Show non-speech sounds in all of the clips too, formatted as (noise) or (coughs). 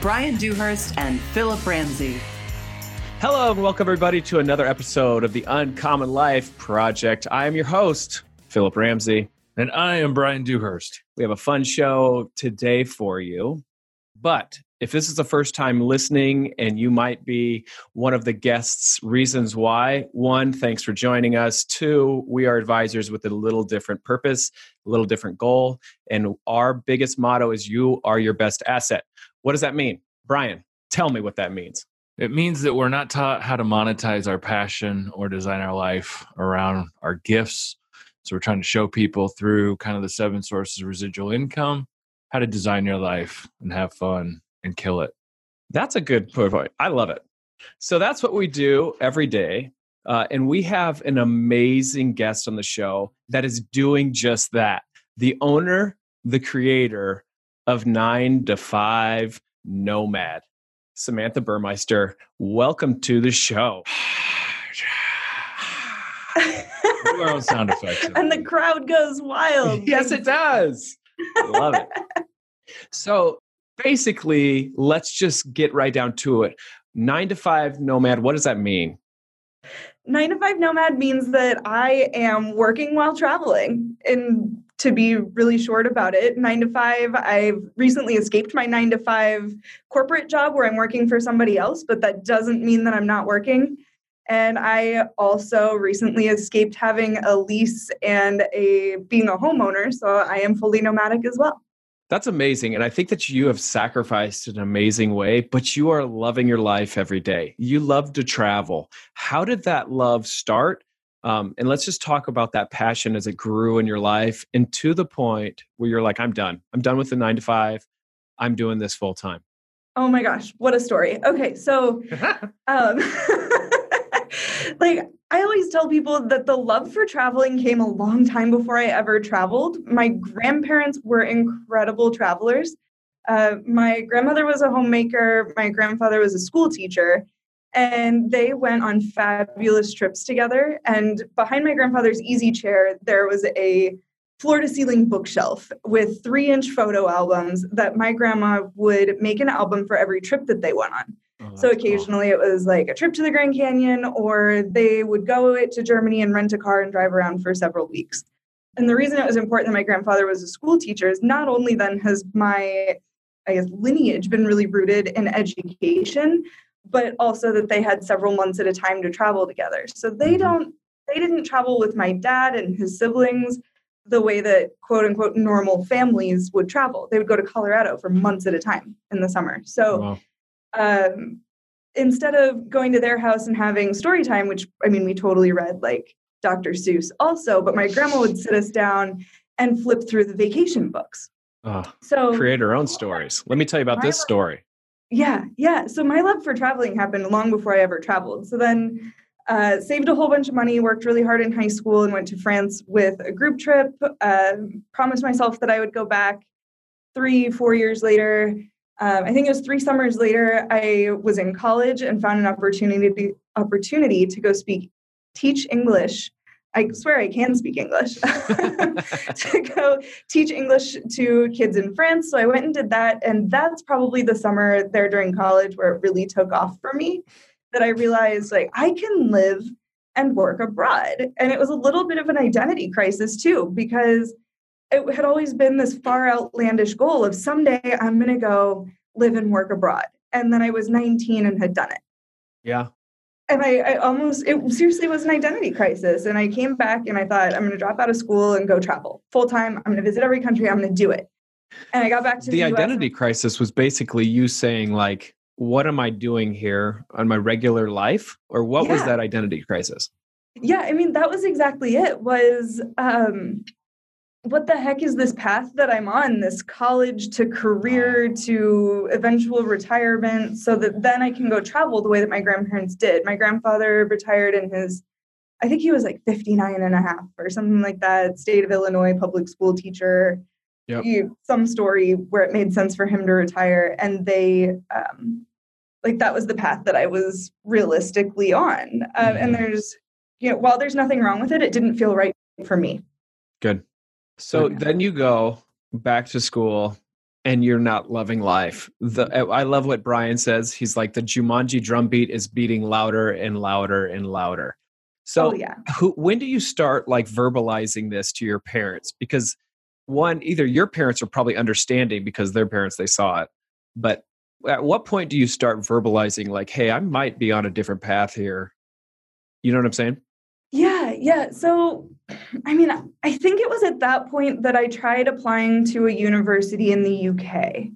Brian Dewhurst and Philip Ramsey. Hello, and welcome everybody to another episode of the Uncommon Life Project. I am your host, Philip Ramsey. And I am Brian Dewhurst. We have a fun show today for you. But if this is the first time listening and you might be one of the guests, reasons why one, thanks for joining us. Two, we are advisors with a little different purpose, a little different goal. And our biggest motto is you are your best asset. What does that mean? Brian, tell me what that means. It means that we're not taught how to monetize our passion or design our life around our gifts. So we're trying to show people through kind of the seven sources of residual income how to design your life and have fun and kill it. That's a good point. I love it. So that's what we do every day. Uh, and we have an amazing guest on the show that is doing just that. The owner, the creator of Nine to Five Nomad. Samantha Burmeister, welcome to the show. (sighs) Our own sound effects. (laughs) and the crowd goes wild. (laughs) yes, it does. I love it. (laughs) So basically, let's just get right down to it. Nine to five nomad, what does that mean? Nine to five nomad means that I am working while traveling. And to be really short about it, nine to five, I've recently escaped my nine to five corporate job where I'm working for somebody else, but that doesn't mean that I'm not working. And I also recently escaped having a lease and a being a homeowner, so I am fully nomadic as well. That's amazing. And I think that you have sacrificed in an amazing way, but you are loving your life every day. You love to travel. How did that love start? Um, and let's just talk about that passion as it grew in your life and to the point where you're like, I'm done. I'm done with the nine to five. I'm doing this full time. Oh my gosh, what a story. Okay, so (laughs) um, (laughs) like I always tell people that the love for traveling came a long time before I ever traveled. My grandparents were incredible travelers. Uh, my grandmother was a homemaker, my grandfather was a school teacher, and they went on fabulous trips together. And behind my grandfather's easy chair, there was a floor to ceiling bookshelf with three inch photo albums that my grandma would make an album for every trip that they went on. Oh, so occasionally cool. it was like a trip to the Grand Canyon, or they would go it to Germany and rent a car and drive around for several weeks. And the reason it was important that my grandfather was a school teacher is not only then has my, I guess, lineage been really rooted in education, but also that they had several months at a time to travel together. So they mm-hmm. don't, they didn't travel with my dad and his siblings the way that quote unquote normal families would travel. They would go to Colorado for months at a time in the summer. So wow um, instead of going to their house and having story time, which I mean, we totally read like Dr. Seuss also, but my grandma would sit us down and flip through the vacation books. Oh, so create our own (laughs) stories. Let me tell you about this story. Yeah, yeah. So my love for traveling happened long before I ever traveled. So then uh, saved a whole bunch of money, worked really hard in high school, and went to France with a group trip. Uh, promised myself that I would go back three, four years later um, I think it was three summers later, I was in college and found an opportunity to, opportunity to go speak, teach English. I swear I can speak English (laughs) to go teach English to kids in France. So I went and did that, and that's probably the summer there during college where it really took off for me. That I realized like I can live and work abroad, and it was a little bit of an identity crisis too because it had always been this far outlandish goal of someday I'm going to go live and work abroad. And then I was 19 and had done it. Yeah. And I, I almost, it seriously was an identity crisis. And I came back and I thought, I'm going to drop out of school and go travel full time. I'm going to visit every country. I'm going to do it. And I got back to the, the identity crisis was basically you saying, like, what am I doing here on my regular life? Or what yeah. was that identity crisis? Yeah, I mean, that was exactly it. Was um what the heck is this path that I'm on? This college to career to eventual retirement, so that then I can go travel the way that my grandparents did. My grandfather retired in his, I think he was like 59 and a half or something like that, state of Illinois public school teacher. Yep. He, some story where it made sense for him to retire. And they, um, like, that was the path that I was realistically on. Um, And there's, you know, while there's nothing wrong with it, it didn't feel right for me. Good. So Yeah. then you go back to school and you're not loving life. The mm-hmm. I love what Brian says. He's like the Jumanji drum beat is beating louder and louder and louder. Oh, so oh, yeah. who, when do you start like verbalizing this to your parents? Because one, either your parents are probably understanding because their parents they saw it, but at what point do you start verbalizing like, "Hey, I might be on a different path here"? You know what I'm saying? Yeah, yeah. So, I mean, I think it was at that point that I tried applying to a university in the UK.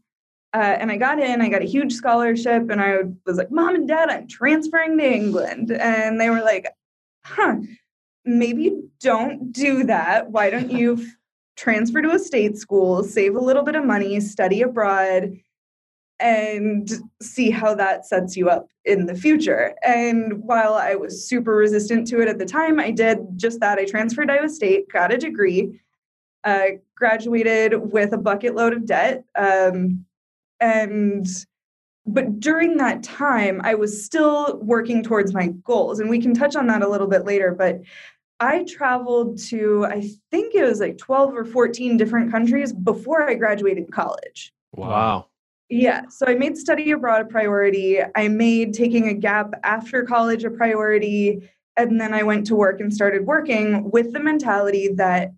Uh, and I got in, I got a huge scholarship, and I was like, Mom and Dad, I'm transferring to England. And they were like, huh, maybe don't do that. Why don't (laughs) you transfer to a state school, save a little bit of money, study abroad, and see how that sets you up in the future. And while I was super resistant to it at the time, I did just that. I transferred Iowa State, got a degree, uh, graduated with a bucket load of debt. Um, and but during that time, I was still working towards my goals. And we can touch on that a little bit later. But I traveled to, I think it was like 12 or 14 different countries before I graduated college. Wow. Yeah, so I made study abroad a priority. I made taking a gap after college a priority. And then I went to work and started working with the mentality that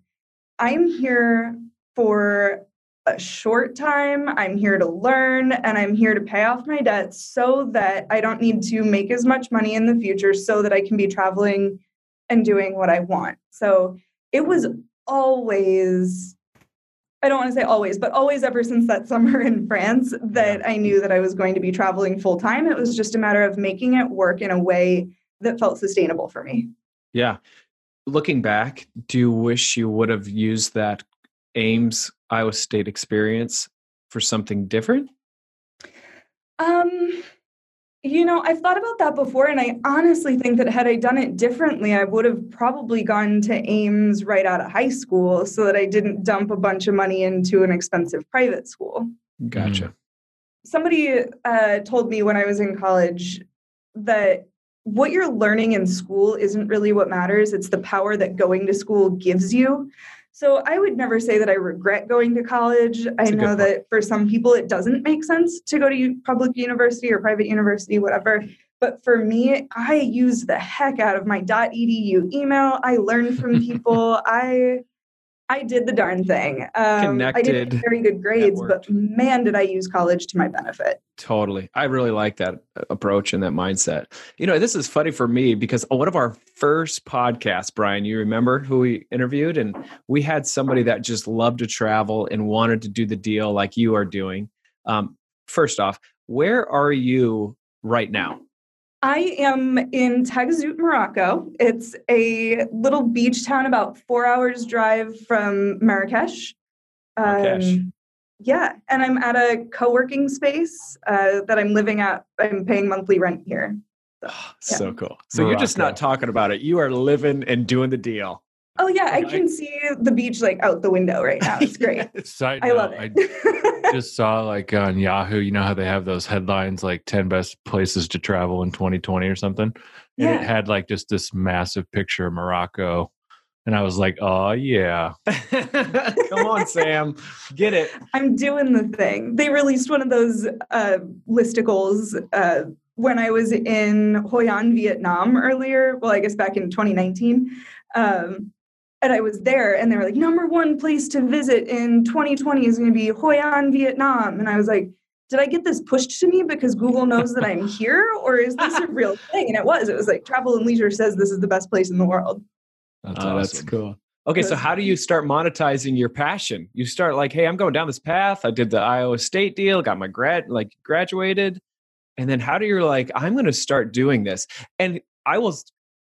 I'm here for a short time. I'm here to learn and I'm here to pay off my debts so that I don't need to make as much money in the future so that I can be traveling and doing what I want. So it was always I don't want to say always, but always ever since that summer in France that I knew that I was going to be traveling full time. It was just a matter of making it work in a way that felt sustainable for me. Yeah. Looking back, do you wish you would have used that Ames Iowa State experience for something different? Um, you know, I've thought about that before, and I honestly think that had I done it differently, I would have probably gone to Ames right out of high school so that I didn't dump a bunch of money into an expensive private school. Gotcha. somebody uh, told me when I was in college that what you're learning in school isn't really what matters. It's the power that going to school gives you. So I would never say that I regret going to college. I That's good know that for some people it doesn't make sense to go to public university or private university, whatever. But for me, I use the heck out of my .edu email. I learned from (laughs) people. I I did the darn thing. Um, I didn't Connected, very good grades, but man, did I use college to my benefit. Totally. I really like that uh, approach and that mindset. You know, this is funny for me because one of our first podcasts, Brian, you remember who we interviewed? And we had somebody that just loved to travel and wanted to do the deal like you are doing. Um, first off, where are you right now? I am in Tagazout, Morocco. It's a little beach town about four hours drive from Marrakesh. Marrakesh. Um, yeah, and I'm at a co-working space uh, that I'm living at. I'm paying monthly rent here. Oh, so cool. So you're just not talking about it. You are living and doing the deal. Oh yeah, I Okay. can see the beach like out the window right now. It's great. (laughs) Side I love it. I just saw like on Yahoo, you know how they have those headlines like 10 best places to travel in 2020 or something? And Yeah. it had like just this massive picture of Morocco. And I was like, oh, yeah. (laughs) Come on, Sam. Get it. I'm doing the thing. They released one of those uh, listicles uh, when I was in Hoi An, Vietnam earlier. Well, I guess back in 2019. Um, and I was there, and they were like, number one place to visit in 2020 is going to be Hoi An, Vietnam. And I was like, did I get this pushed to me because Google knows that I'm here, or is this a real (laughs) thing? And it was. It was like Travel and Leisure says this is the best place in the world. That's oh, that's cool. Okay, so how do you start monetizing your passion? You start like, hey, I'm going down this path. I did the Iowa State deal, got my grad, like graduated, and then how do you like, I'm going to start doing this? And I will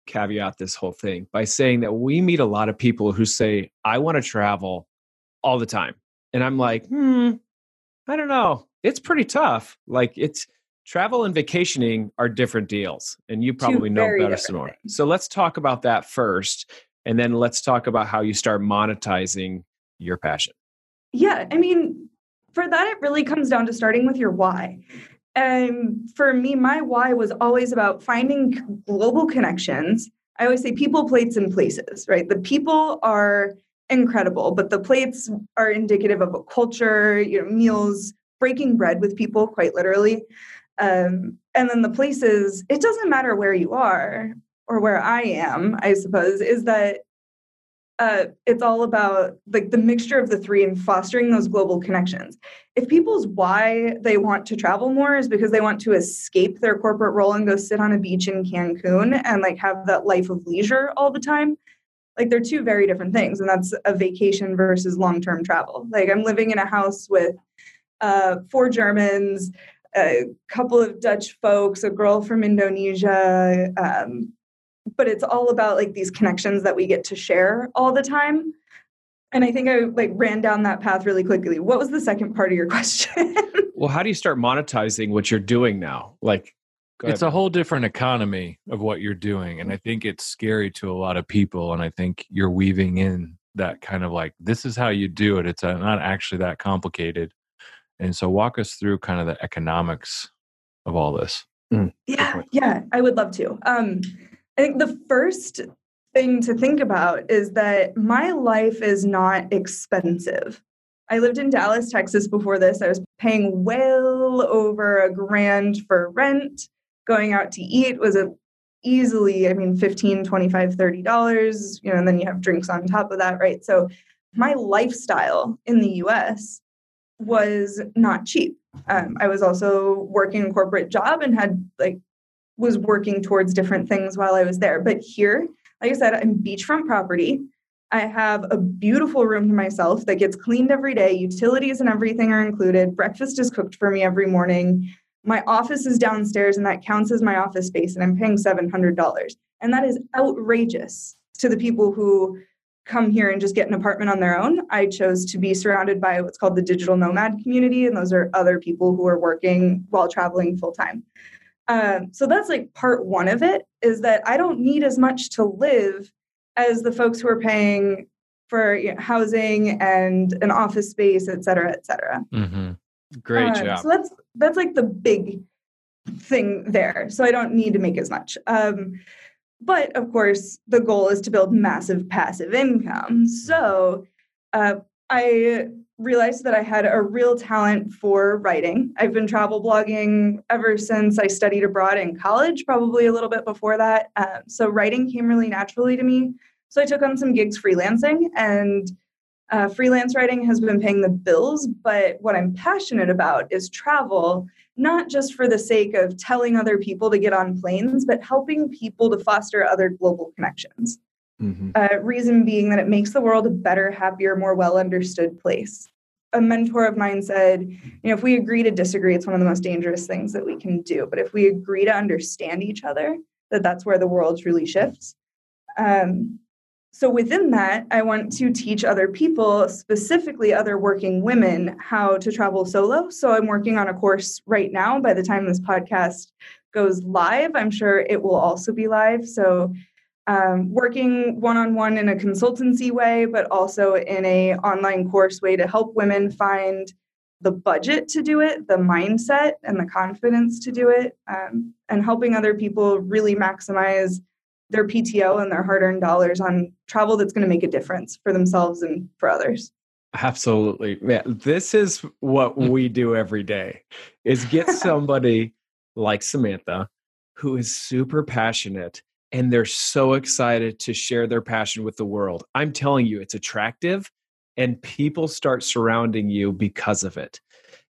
caveat this whole thing by saying that we meet a lot of people who say, I want to travel, all the time. And I'm like, hmm, I don't know. It's pretty tough. Like it's travel and vacationing are different deals. And you probably know better, Simone. So let's talk about that first. And then let's talk about how you start monetizing your passion. Yeah. I mean, for that, it really comes down to starting with your why. And for me, my why was always about finding global connections. I always say people, plates, and places, right? The people are incredible, but the plates are indicative of a culture, you know, meals, breaking bread with people, quite literally. Um, and then the places, it doesn't matter where you are or where I am, I suppose, is that uh, it's all about like the mixture of the three and fostering those global connections. If people's why they want to travel more is because they want to escape their corporate role and go sit on a beach in Cancun and like have that life of leisure all the time, like they're two very different things. And that's a vacation versus long term travel. Like I'm living in a house with uh, four Germans, a couple of Dutch folks, a girl from Indonesia, um, but it's all about like these connections that we get to share all the time. And i think i like ran down that path really quickly. What was the second part of your (laughs) question? Well how do you start monetizing what you're doing now? Like it's a whole different economy of what you're doing and i think it's scary to a lot of people and i think you're weaving in that kind of like this is how you do it. It's not actually that complicated. And so walk us through kind of the economics of all this. Mm, yeah yeah i would love to. Um I think the first thing to think about is that my life is not expensive. I lived in Dallas, Texas before this. I was paying well over a grand for rent. Going out to eat was a easily, I mean, 15, 25, 30 dollars, you know, and then you have drinks on top of that, right? So my lifestyle in the US was not cheap. Um, I was also working a corporate job and had like was working towards different things while I was there. But here, like I said, I'm beachfront property. I have a beautiful room to myself that gets cleaned every day. Utilities and everything are included. Breakfast is cooked for me every morning. My office is downstairs, and that counts as my office space, and I'm paying $700. And that is outrageous to the people who come here and just get an apartment on their own. I chose to be surrounded by what's called the digital nomad community, and those are other people who are working while traveling full time. Um, so that's like part one of it is that I don't need as much to live as the folks who are paying for you know, housing and an office space, et cetera, et cetera. Mm-hmm. Great um, job. So that's that's like the big thing there. So I don't need to make as much. Um, but of course, the goal is to build massive passive income. So uh, I realized that I had a real talent for writing. I've been travel blogging ever since I studied abroad in college, probably a little bit before that. Um, so writing came really naturally to me. So I took on some gigs freelancing, and uh, freelance writing has been paying the bills. But what I'm passionate about is travel, not just for the sake of telling other people to get on planes, but helping people to foster other global connections. Mm-hmm. Uh, reason being that it makes the world a better, happier, more well understood place. A mentor of mine said, you know, if we agree to disagree, it's one of the most dangerous things that we can do. But if we agree to understand each other, that that's where the world truly shifts. Um, so within that, I want to teach other people, specifically other working women, how to travel solo. So I'm working on a course right now. By the time this podcast goes live, I'm sure it will also be live. So um, working one-on-one in a consultancy way but also in a online course way to help women find the budget to do it the mindset and the confidence to do it um, and helping other people really maximize their pto and their hard-earned dollars on travel that's going to make a difference for themselves and for others. Absolutely. Yeah this is what (laughs) we do every day is get (laughs) somebody like samantha who is super passionate and they're so excited to share their passion with the world. I'm telling you, it's attractive and people start surrounding you because of it.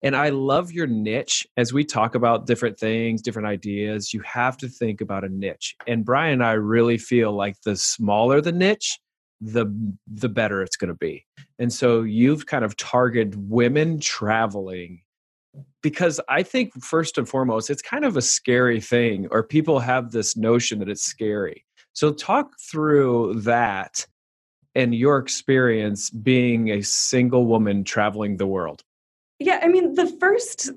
And I love your niche. As we talk about different things, different ideas, you have to think about a niche. And Brian and I really feel like the smaller the niche, the the better it's going to be. And so you've kind of targeted women traveling because I think first and foremost, it's kind of a scary thing, or people have this notion that it's scary. So, talk through that and your experience being a single woman traveling the world? Yeah, I mean, the first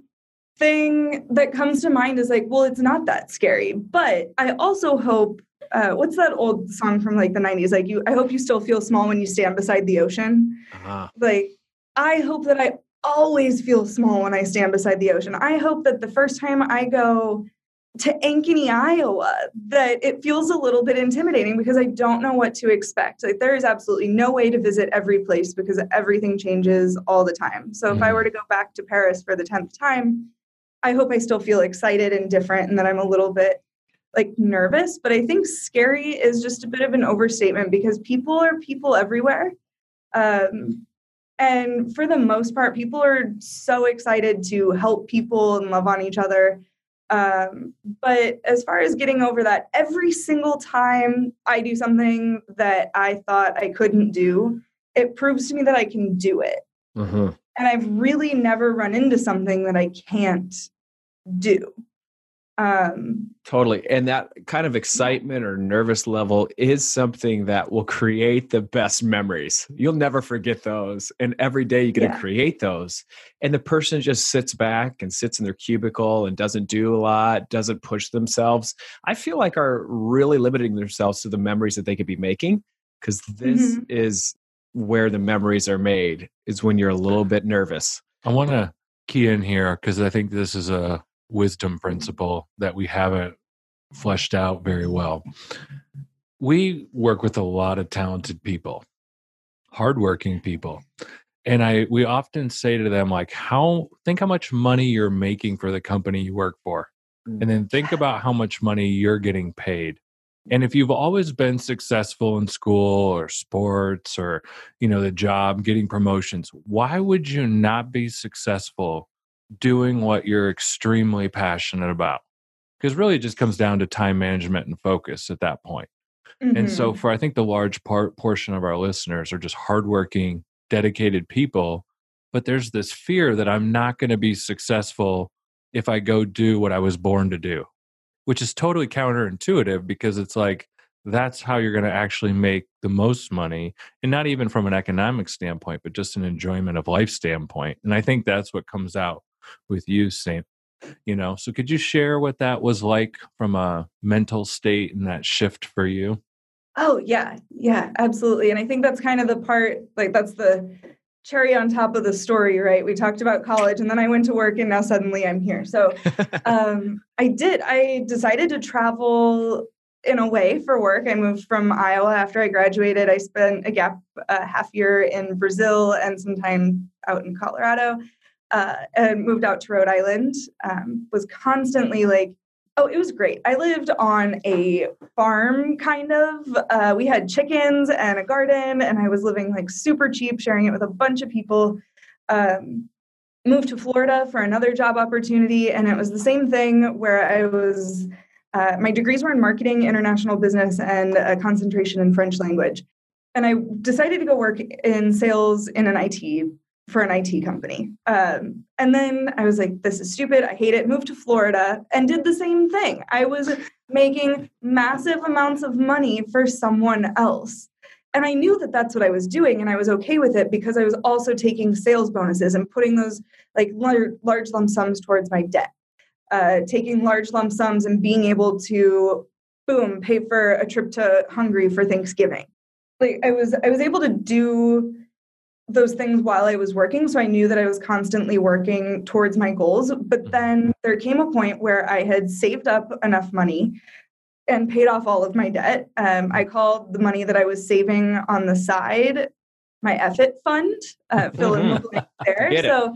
thing that comes to mind is like, well, it's not that scary. But I also hope, uh, what's that old song from like the 90s? Like, you, I hope you still feel small when you stand beside the ocean. Uh-huh. Like, I hope that I always feel small when I stand beside the ocean. I hope that the first time I go to Ankeny, Iowa, that it feels a little bit intimidating because I don't know what to expect. Like there is absolutely no way to visit every place because everything changes all the time. So if I mm-hmm. were to go back to Paris for the 10th time, I hope I still feel excited and different and that I'm a little bit like nervous, but I think scary is just a bit of an overstatement because people are people everywhere. Um, and for the most part, people are so excited to help people and love on each other. Um, but as far as getting over that, every single time I do something that I thought I couldn't do, it proves to me that I can do it. Mm-hmm. And I've really never run into something that I can't do. Um, totally. And that kind of excitement or nervous level is something that will create the best memories. You'll never forget those. And every day you get yeah. to create those. And the person just sits back and sits in their cubicle and doesn't do a lot, doesn't push themselves. I feel like are really limiting themselves to the memories that they could be making because this mm-hmm. is where the memories are made, is when you're a little bit nervous. I want to key in here because I think this is a wisdom principle that we haven't fleshed out very well. We work with a lot of talented people, hardworking people. And I we often say to them like how think how much money you're making for the company you work for. And then mm. think about how much money you're getting paid. And if you've always been successful in school or sports or you know the job getting promotions, why would you not be successful doing what you're extremely passionate about because really it just comes down to time management and focus at that point. Mm-hmm. and so mm-hmm. for i think the large part portion of our listeners are just hardworking dedicated people but there's this fear that i'm not going to be successful if i go do what i was born to do which is totally counterintuitive because it's like that's how you're going to actually make the most money and not even from an economic standpoint but just an enjoyment of life standpoint and i think that's what comes out with you, Saint. You know, so could you share what that was like from a mental state and that shift for you? Oh, yeah. Yeah, absolutely. And I think that's kind of the part, like, that's the cherry on top of the story, right? We talked about college and then I went to work and now suddenly I'm here. So (laughs) um, I did. I decided to travel in a way for work. I moved from Iowa after I graduated. I spent a gap a half year in Brazil and some time out in Colorado uh, and moved out to Rhode Island, um, was constantly like, oh, it was great. I lived on a farm, kind of. Uh, we had chickens and a garden, and I was living like super cheap, sharing it with a bunch of people. Um, moved to Florida for another job opportunity, and it was the same thing where I was. Uh, my degrees were in marketing, international business, and a concentration in French language. And I decided to go work in sales in an IT for an IT company. Um, and then I was like, this is stupid. I hate it. Moved to Florida and did the same thing. I was making massive amounts of money for someone else. And I knew that that's what I was doing, and I was okay with it because I was also taking sales bonuses and putting those like large, large lump sums towards my debt, uh, taking large lump sums and being able to, boom, pay for a trip to Hungary for Thanksgiving. Like I was, I was able to do those things while I was working. So I knew that I was constantly working towards my goals. But mm-hmm. then there came a point where I had saved up enough money and paid off all of my debt. Um, I called the money that I was saving on the side my EFIT fund, uh, (laughs) fill in the blank (laughs) there. so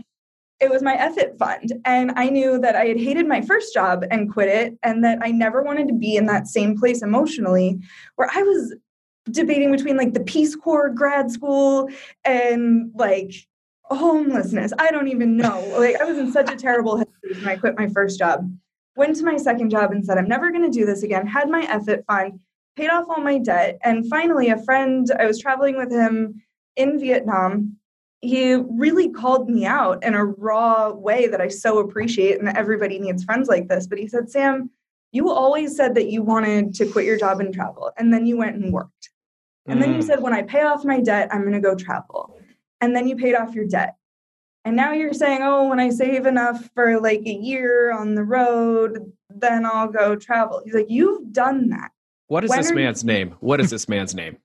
it was my EFIT fund. And I knew that I had hated my first job and quit it, and that I never wanted to be in that same place emotionally where I was debating between like the Peace Corps grad school and like homelessness. I don't even know. Like I was in such a terrible headspace when I quit my first job. Went to my second job and said, I'm never going to do this again. Had my EFIT fund, paid off all my debt. And finally, a friend, I was traveling with him in Vietnam. He really called me out in a raw way that I so appreciate. And everybody needs friends like this. But he said, Sam, you always said that you wanted to quit your job and travel, and then you went and worked And then you Mm. said, when I pay off my debt, I'm going to go travel. And then you paid off your debt. And now you're saying, oh, when I save enough for like a year on the road, then I'll go travel. He's like, you've done that. What is When this are you- man's name? What is this man's name?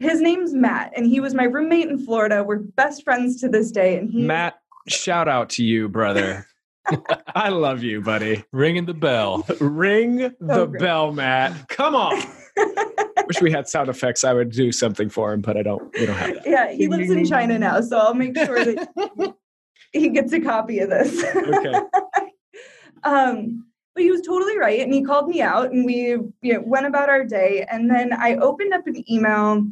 His name's Matt, and he was my roommate in Florida. We're best friends to this day. And he, Matt, shout out to you, brother. (laughs) I love you, buddy. Ringing the bell. (laughs) Ring the Oh, bell, Matt. Come on. (laughs) Wish we had sound effects. I would do something for him, but I don't. We don't have that. yeah, he lives in China now, so I'll make sure that (laughs) he gets a copy of this. Okay. (laughs) um, but he was totally right, and he called me out, and we you know, went about our day. And then I opened up an email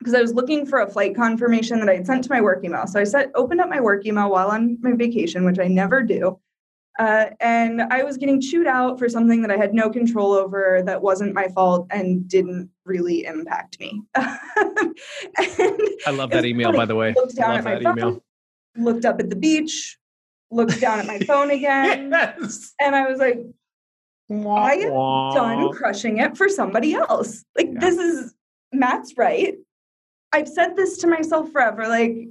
because I was looking for a flight confirmation that I had sent to my work email. So I set opened up my work email while on my vacation, which I never do. Uh, and I was getting chewed out for something that I had no control over, that wasn't my fault, and didn't really impact me. (laughs) I love that email, funny. by the way. looked down Love at my phone, email. looked up at the beach, looked down at my phone (laughs) again, Yes. and I was like, I am Wah, done crushing it for somebody else. Like Yeah. this is Matt's right. I've said this to myself forever. Like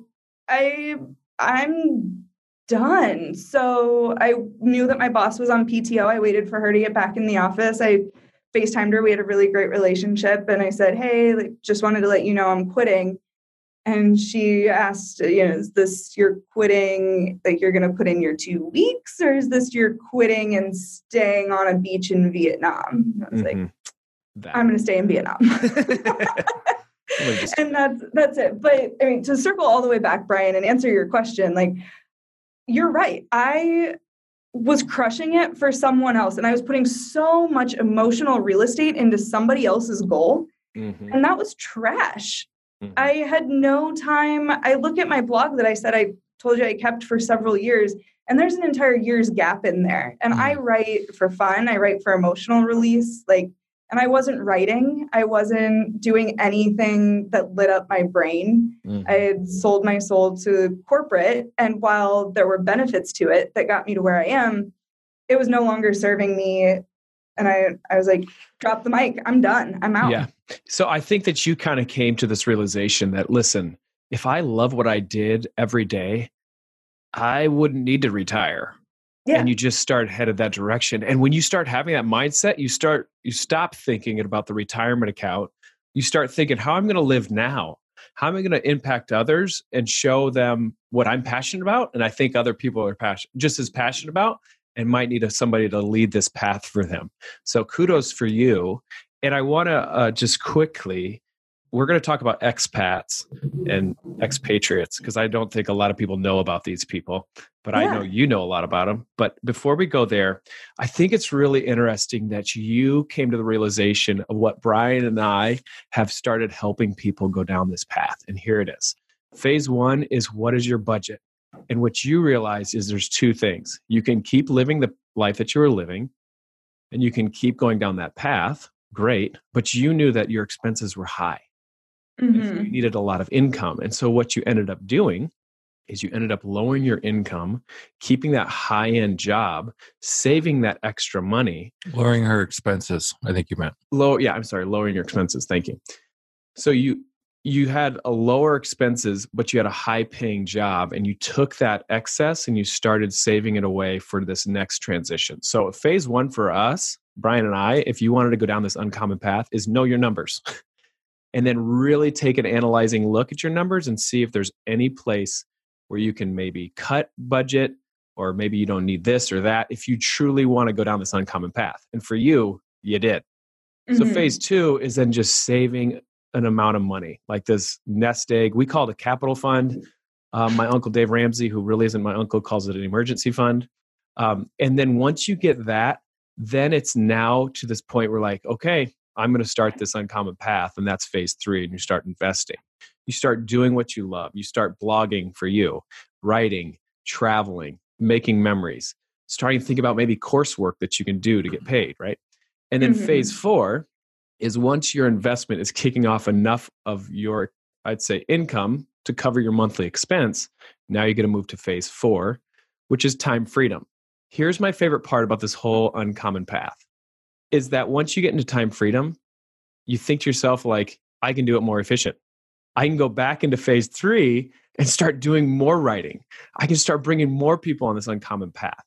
I I'm done. So I knew that my boss was on PTO. I waited for her to get back in the office. I FaceTimed her. We had a really great relationship. And I said, Hey, like just wanted to let you know I'm quitting. And she asked, you know, is this you're quitting, like you're going to put in your two weeks, or is this you're quitting and staying on a beach in Vietnam? And I was like, Mhm. That. I'm going to stay in Vietnam. (laughs) (laughs) Just- and that's that's it. But I mean, to circle all the way back, Brian, and answer your question, like you're right. I was crushing it for someone else, and I was putting so much emotional real estate into somebody else's goal, Mhm. and that was trash. Mhm. I had no time. I look at my blog that I said I told you I kept for several years, and there's an entire year's gap in there. And I write for fun, I write for emotional release. Like, and I wasn't writing, I wasn't doing anything that lit up my brain. Mhm. I had sold my soul to corporate. And while there were benefits to it that got me to where I am, it was no longer serving me. And I, I was like, drop the mic. I'm done. I'm out. Yeah. So I think that you kind of came to this realization that listen, if I love what I did every day, I wouldn't need to retire. Yeah. And you just start headed that direction. And when you start having that mindset, you start you stop thinking about the retirement account. You start thinking, how I'm going to live now? How am I going to impact others and show them what I'm passionate about? And I think other people are passionate, just as passionate about, and might need a, somebody to lead this path for them. So kudos for you. And I want to uh, just quickly, we're going to talk about expats and expatriates because I don't think a lot of people know about these people, but I know you know a lot about them. But before we go there, I think it's really interesting that you came to the realization of what Brian and I have started helping people go down this path. And here it is. Phase one is what is your budget? And what you realize is there's two things. You can keep living the life that you were living, and you can keep going down that path. Great. But you knew that your expenses were high. And so Mhm. you needed a lot of income. And so what you ended up doing is you ended up lowering your income, keeping that high end job, saving that extra money. Lowering her expenses, I think you meant. Low, yeah, I'm sorry, lowering your expenses. Thank you. So you you had a lower expenses, but you had a high paying job, and you took that excess and you started saving it away for this next transition. So phase one for us, Brian and I, if you wanted to go down this uncommon path, is know your numbers. (laughs) and then really take an analyzing look at your numbers and see if there's any place where you can maybe cut budget or maybe you don't need this or that if you truly want to go down this uncommon path. And for you, you did. So Mhm. phase two is then just saving an amount of money, like this nest egg. We call it a capital fund. Um, my uncle Dave Ramsey, who really isn't my uncle, calls it an emergency fund. Um, and then once you get that, then it's now to this point where like, okay, I'm going to start this uncommon path, and that's phase three, and you start investing. You start doing what you love. You start blogging for you, writing, traveling, making memories, starting to think about maybe coursework that you can do to get paid, right? And then Mhm. phase four is once your investment is kicking off enough of your, I'd say, income to cover your monthly expense, now you're going to move to phase four, which is time freedom. Here's my favorite part about this whole uncommon path is that once you get into time freedom, you think to yourself, like, I can do it more efficient. I can go back into phase three and start doing more writing. I can start bringing more people on this uncommon path.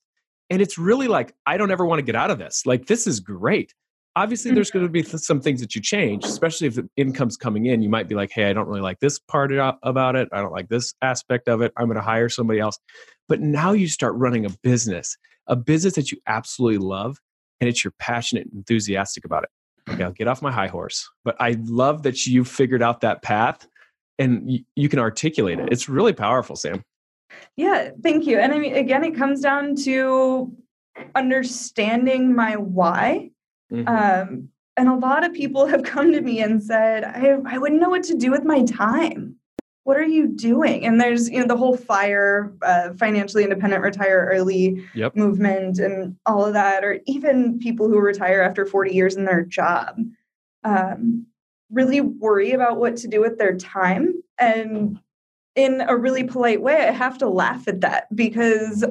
And it's really like, I don't ever want to get out of this. Like, this is great. Obviously, there's going to mm-hmm. be some things that you change, especially if the income's coming in. You might be like, hey, I don't really like this part about it. I don't like this aspect of it. I'm going to hire somebody else. But now you start running a business, a business that you absolutely love, and it's you're passionate and enthusiastic about it. Okay, I'll get off my high horse. But I love that you figured out that path and you, you can articulate it. It's really powerful, Sam. Yeah, thank you. And I mean, again, it comes down to understanding my why. Mm-hmm. Um, and a lot of people have come to me and said, I, I wouldn't know what to do with my time. What are you doing? And there's, you know, the whole FIRE, uh, financially independent, retire early yep. movement and all of that, or even people who retire after 40 years in their job. Um, really worry about what to do with their time. And in a really polite way, I have to laugh at that because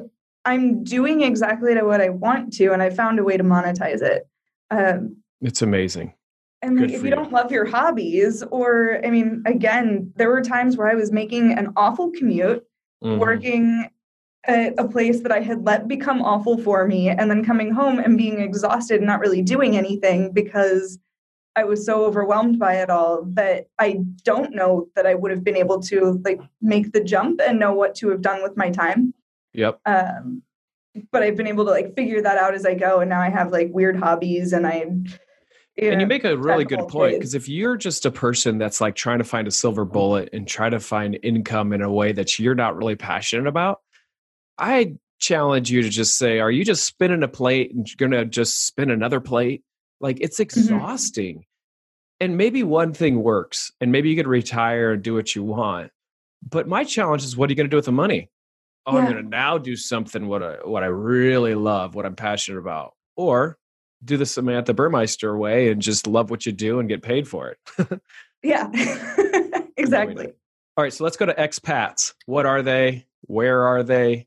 I'm doing exactly what I want to, and I found a way to monetize it. Um, it's amazing. And like, if you, you don't love your hobbies, or I mean, again, there were times where I was making an awful commute, mm-hmm. working at a place that I had let become awful for me, and then coming home and being exhausted and not really doing anything because I was so overwhelmed by it all that I don't know that I would have been able to like make the jump and know what to have done with my time. Yep. Um, but I've been able to like figure that out as I go, and now I have like weird hobbies, and I. And you make a really good point because if you're just a person that's like trying to find a silver bullet and try to find income in a way that you're not really passionate about, I challenge you to just say, are you just spinning a plate and you're going to just spin another plate? Like it's mm-hmm. exhausting. Mm-hmm. And maybe one thing works and maybe you could retire and do what you want. But my challenge is what are you going to do with the money? Oh, yeah. I'm going to now do something what I, what I really love, what I'm passionate about. Or do the Samantha Burmeister way and just love what you do and get paid for it. (laughs) yeah. (laughs) exactly. All right, so let's go to expats. What are they? Where are they?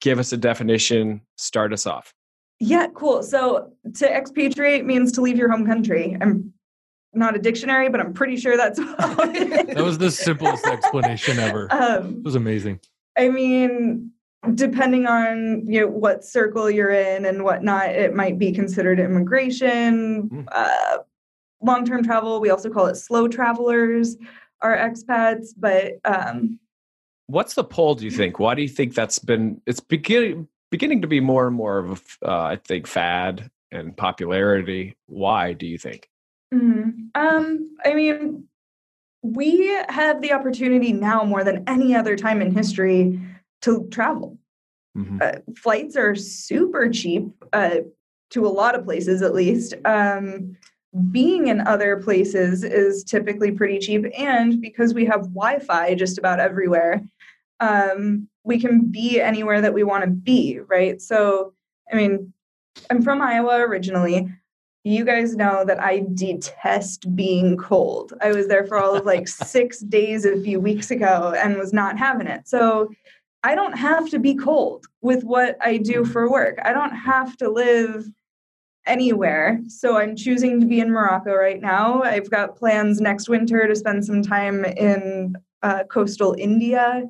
Give us a definition. Start us off. Yeah, cool. So to expatriate means to leave your home country. I'm not a dictionary, but I'm pretty sure that's (laughs) that was the simplest explanation ever. Um, it was amazing. I mean, depending on you know what circle you're in and whatnot, it might be considered immigration, mm. uh, long-term travel. We also call it slow travelers, are expats. But um, what's the poll? Do you think? Why do you think that's been? It's beginning beginning to be more and more of a, uh, I think, fad and popularity. Why do you think? Mm-hmm. Um, I mean, we have the opportunity now more than any other time in history to travel. Mm-hmm. Uh, flights are super cheap uh, to a lot of places, at least. Um, being in other places is typically pretty cheap, and because we have Wi-Fi just about everywhere, um, we can be anywhere that we want to be, right? So, I mean, I'm from Iowa originally. You guys know that I detest being cold. I was there for all of like (laughs) six days a few weeks ago and was not having it. So, I don't have to be cold with what I do for work. I don't have to live anywhere. So I'm choosing to be in Morocco right now. I've got plans next winter to spend some time in uh, coastal India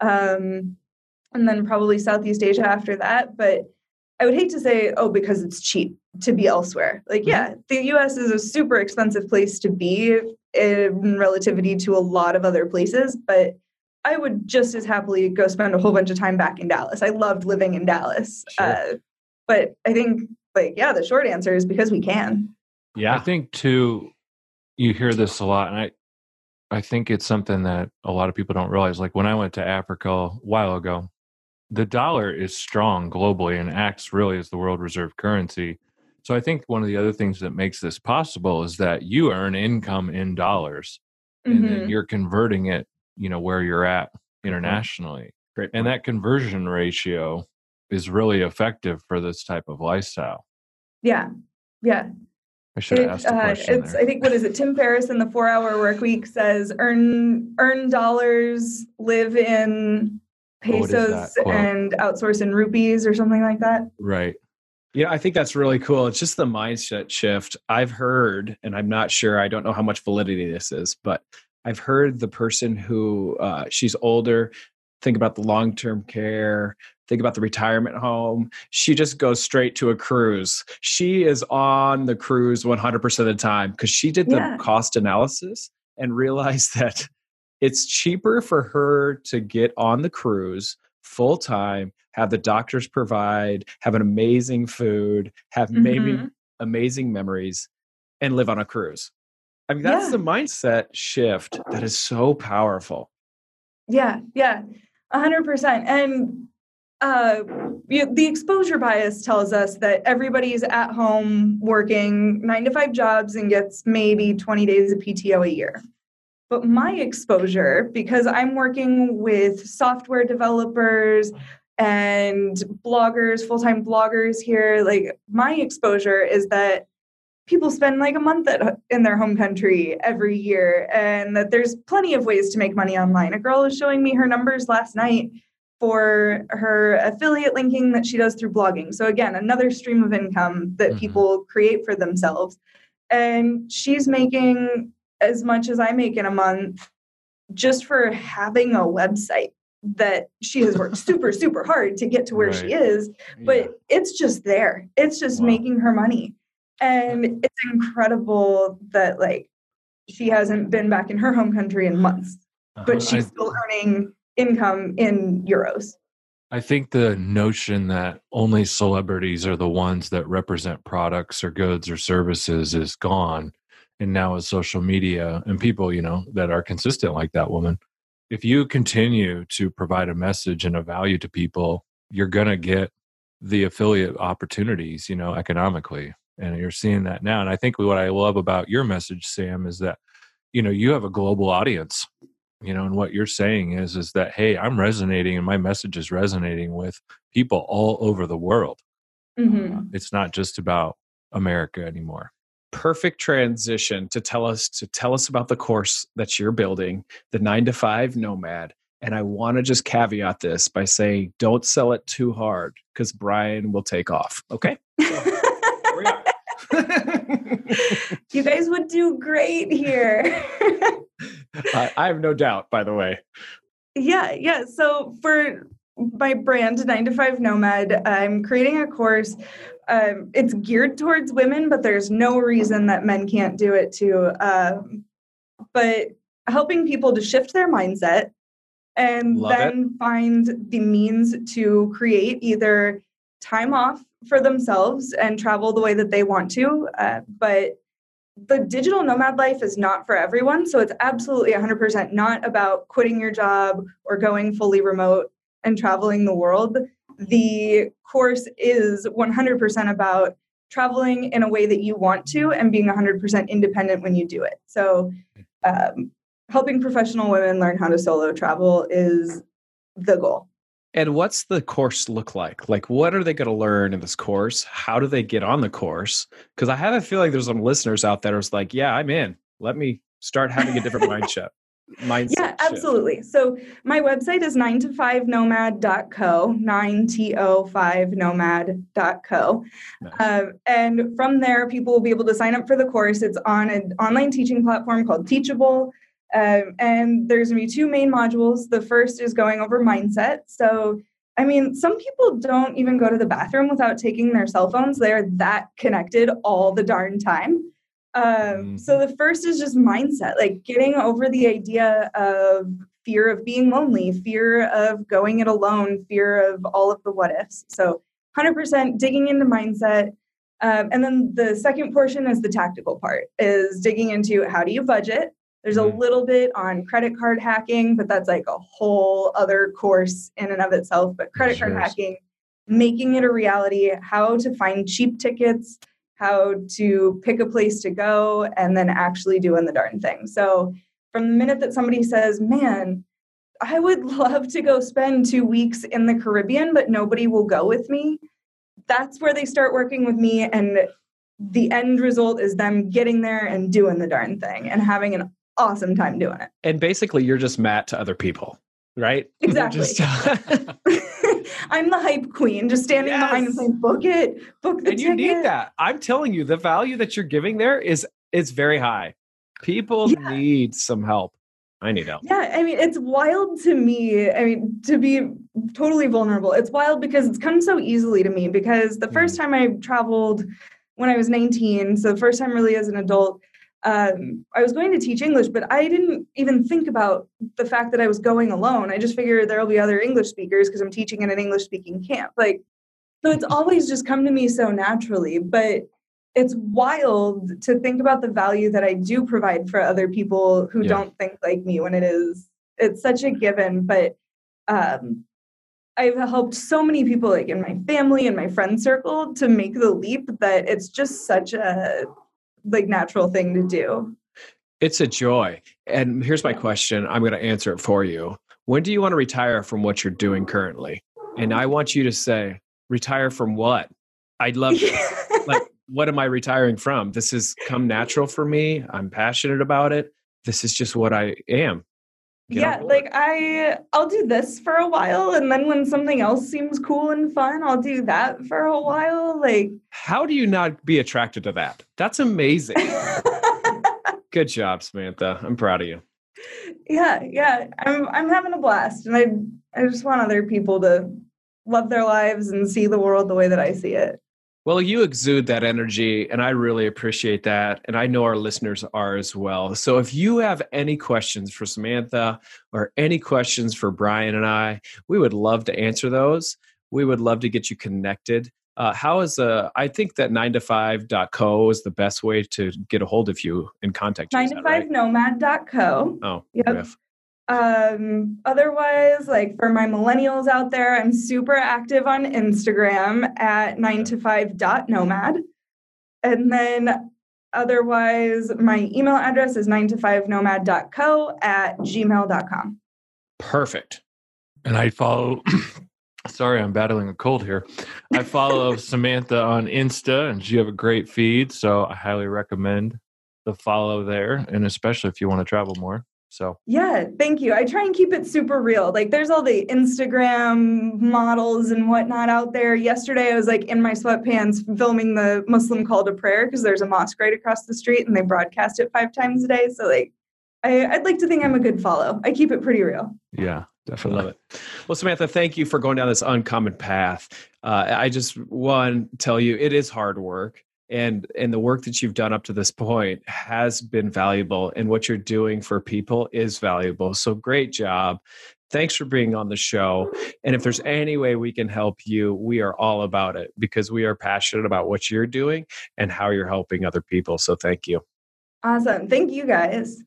um, and then probably Southeast Asia after that. But I would hate to say, oh, because it's cheap to be elsewhere. Like, mm-hmm. yeah, the US is a super expensive place to be in relativity to a lot of other places, but I would just as happily go spend a whole bunch of time back in Dallas. I loved living in Dallas. Sure. Uh, but I think, like, yeah, the short answer is because we can. Yeah. I think, too, you hear this a lot, and I, I think it's something that a lot of people don't realize. Like when I went to Africa a while ago, the dollar is strong globally and acts really as the world reserve currency. So I think one of the other things that makes this possible is that you earn income in dollars and mm-hmm. then you're converting it, you know, where you're at internationally. Great. And that conversion ratio is really effective for this type of lifestyle. Yeah. Yeah. I should have asked the uh, question. it's, I think what is it? Tim Ferriss in the Four Hour Work Week says, "Earn earn dollars, live in pesos, and outsource in rupees, or something like that." Right. Yeah, I think that's really cool. It's just the mindset shift. I've heard, and I'm not sure, I don't know how much validity this is, but I've heard the person who uh, she's older, think about the long term care, think about the retirement home. She just goes straight to a cruise. She is on the cruise 100% of the time because she did the Yeah. cost analysis and realized (laughs) that it's cheaper for her to get on the cruise full time, have the doctors provide, have an amazing food, have maybe Mhm. amazing memories, and live on a cruise. I mean, that's Yeah. the mindset shift that is so powerful. Yeah, yeah, a hundred percent. And uh, you- the exposure bias tells us that everybody's at home working nine to five jobs and gets maybe 20 days of PTO a year. But my exposure, because I'm working with software developers and bloggers, full time bloggers here, like my exposure is that people spend like a month at, in their home country every year and that there's plenty of ways to make money online. A girl was showing me her numbers last night for her affiliate linking that she does through blogging. So again, another stream of income that Mhm. people create for themselves. And she's making as much as I make in a month just for having a website that she has worked (laughs) super super hard to get to where she is but it's just there it's just Wow. making her money and it's incredible that like she hasn't been back in her home country in months uh-huh. but I- she's still earning income in euros I think the notion that only celebrities are the ones that represent products or goods or services is gone. And now with social media and people, you know, that are consistent like that woman, if you continue to provide a message and a value to people, you're going to get the affiliate opportunities, you know, economically. And you're seeing that now. And I think what I love about your message, Sam, is that, you know, you have a global audience you know and what you're saying is is that hey i'm resonating and my message is resonating with people all over the world Mhm. Uh, it's not just about america anymore Perfect transition to tell us to tell us about the course that you're building, the nine to five nomad. And I want to just caveat this by saying don't sell it too hard because Brian will take off. Okay. (laughs) we are. (laughs) you guys would do great here I, I have no doubt, by the way. Yeah, yeah. So for my brand, Nine to Five Nomad, I'm creating a course. Um, it's geared towards women, but there's no reason that men can't do it too. Um, but helping people to shift their mindset and Love it. then find the means to create either time off for themselves and travel the way that they want to. Uh, but the digital nomad life is not for everyone. So it's absolutely 100% not about quitting your job or going fully remote and traveling the world. The course is 100% about traveling in a way that you want to and being 100% independent when you do it. So, um, helping professional women learn how to solo travel is the goal. And what's the course look like? Like, what are they going to learn in this course? How do they get on the course? Because I have a feeling there's some listeners out there who's like, yeah, I'm in. Let me start having a different (laughs) mindset. Mindset. Yeah, shift. absolutely. So my website is 9 to 5 nomad.co, 9to5nomad.co. Nice. Um, and from there, people will be able to sign up for the course. It's on an online teaching platform called Teachable. Um, and there's going to be two main modules. The first is going over mindset. So, I mean, some people don't even go to the bathroom without taking their cell phones. They're that connected all the darn time. Um, so, the first is just mindset, like getting over the idea of fear of being lonely, fear of going it alone, fear of all of the what ifs. So, 100% digging into mindset. Um, and then the second portion is the tactical part, is digging into how do you budget? There's a Mhm. little bit on credit card hacking, but that's like a whole other course in and of itself. But credit card Sure. hacking, making it a reality, how to find cheap tickets, how to pick a place to go, and then actually doing the darn thing. So from the minute that somebody says, man, I would (laughs) love to go spend two weeks in the Caribbean, but nobody will go with me. That's where they start working with me. And the end result is them getting there and doing the darn thing and having an awesome time doing it. And basically, you're just Matt to other people. right? Exactly. Just- (laughs) I'm the hype queen, just standing behind and saying, "Book it, book the and you need that. I'm telling you, the value that you're giving there is is very high. People Yeah. need some help. I need help. Yeah, I mean, it's wild to me. I mean, to be totally vulnerable, it's wild because it's come so easily to me. Because the first mm. time I traveled when I was 19, so the first time really as an adult, um, I was going to teach English, but I didn't even think about the fact that I was going alone. I just figured there will be other English speakers because I'm teaching in an English speaking camp. Like, so it's always just come to me so naturally. But it's wild to think about the value that I do provide for other people who Yeah. don't think like me when it is it's such a given but um I've helped so many people like in my family and my friend circle to make the leap that it's just such a like natural thing to do. It's a joy. And here's my question. I'm going to answer it for you. When do you want to retire from what you're doing currently? And I want you to say, retire from what? I'd love to. (laughs) like, what am I retiring from? This has come natural for me. I'm passionate about it. This is just what I am. Yeah, like I I'll do this for a while and then when something else seems cool and fun, I'll do that for a while like How do you not be attracted to that? That's amazing. (laughs) Good job, Samantha. I'm proud of you. yeah yeah i'm i'm having a blast and i i just want other people to love their lives and see the world the way that i see it Well, you exude that energy, and I really appreciate that. And I know our listeners are as well. So if you have any questions for Samantha or any questions for Brian and I, we would love to answer those. We would love to get you connected. Uh, how is uh, I think that 9 to 5.co is the best way to get a hold of you and contact you. 9 is to that 5 right? nomad.co Oh, Yep. riff. Um otherwise like for my millennials out there i'm super active on instagram at 9 to 5 dot nomad and then otherwise my email address is 9 to 5 nomad.co at gmail.com Perfect. And I follow. (coughs) sorry, I'm battling a cold here. I follow (laughs) Samantha on Insta, and she have a great feed. So I highly recommend the follow there, and especially if you want to travel more. So Yeah, thank you. I try and keep it super real. Like there's all the Instagram models and whatnot out there. Yesterday I was like in my sweatpants filming the Muslim call to prayer because there's a mosque right across the street and they broadcast it five times a day. So like I, I'd like to think I'm a good follow. I keep it pretty real. yeah, I definitely. love it. Well, Samantha, thank you for going down this uncommon path. Uh, I just want to tell you it is hard work, and and the work that you've done up to this point has been valuable, and what you're doing for people is valuable. So great job. Thanks for being on the show. And if there's any way we can help you, we are all about it because we are passionate about what you're doing and how you're helping other people. So thank you. Awesome. Thank you guys.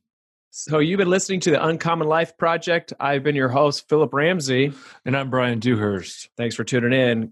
So you've been listening to the Uncommon Life Project. I've been your host, Philip Ramsey. And I'm Brian Dewhurst. Thanks for tuning in.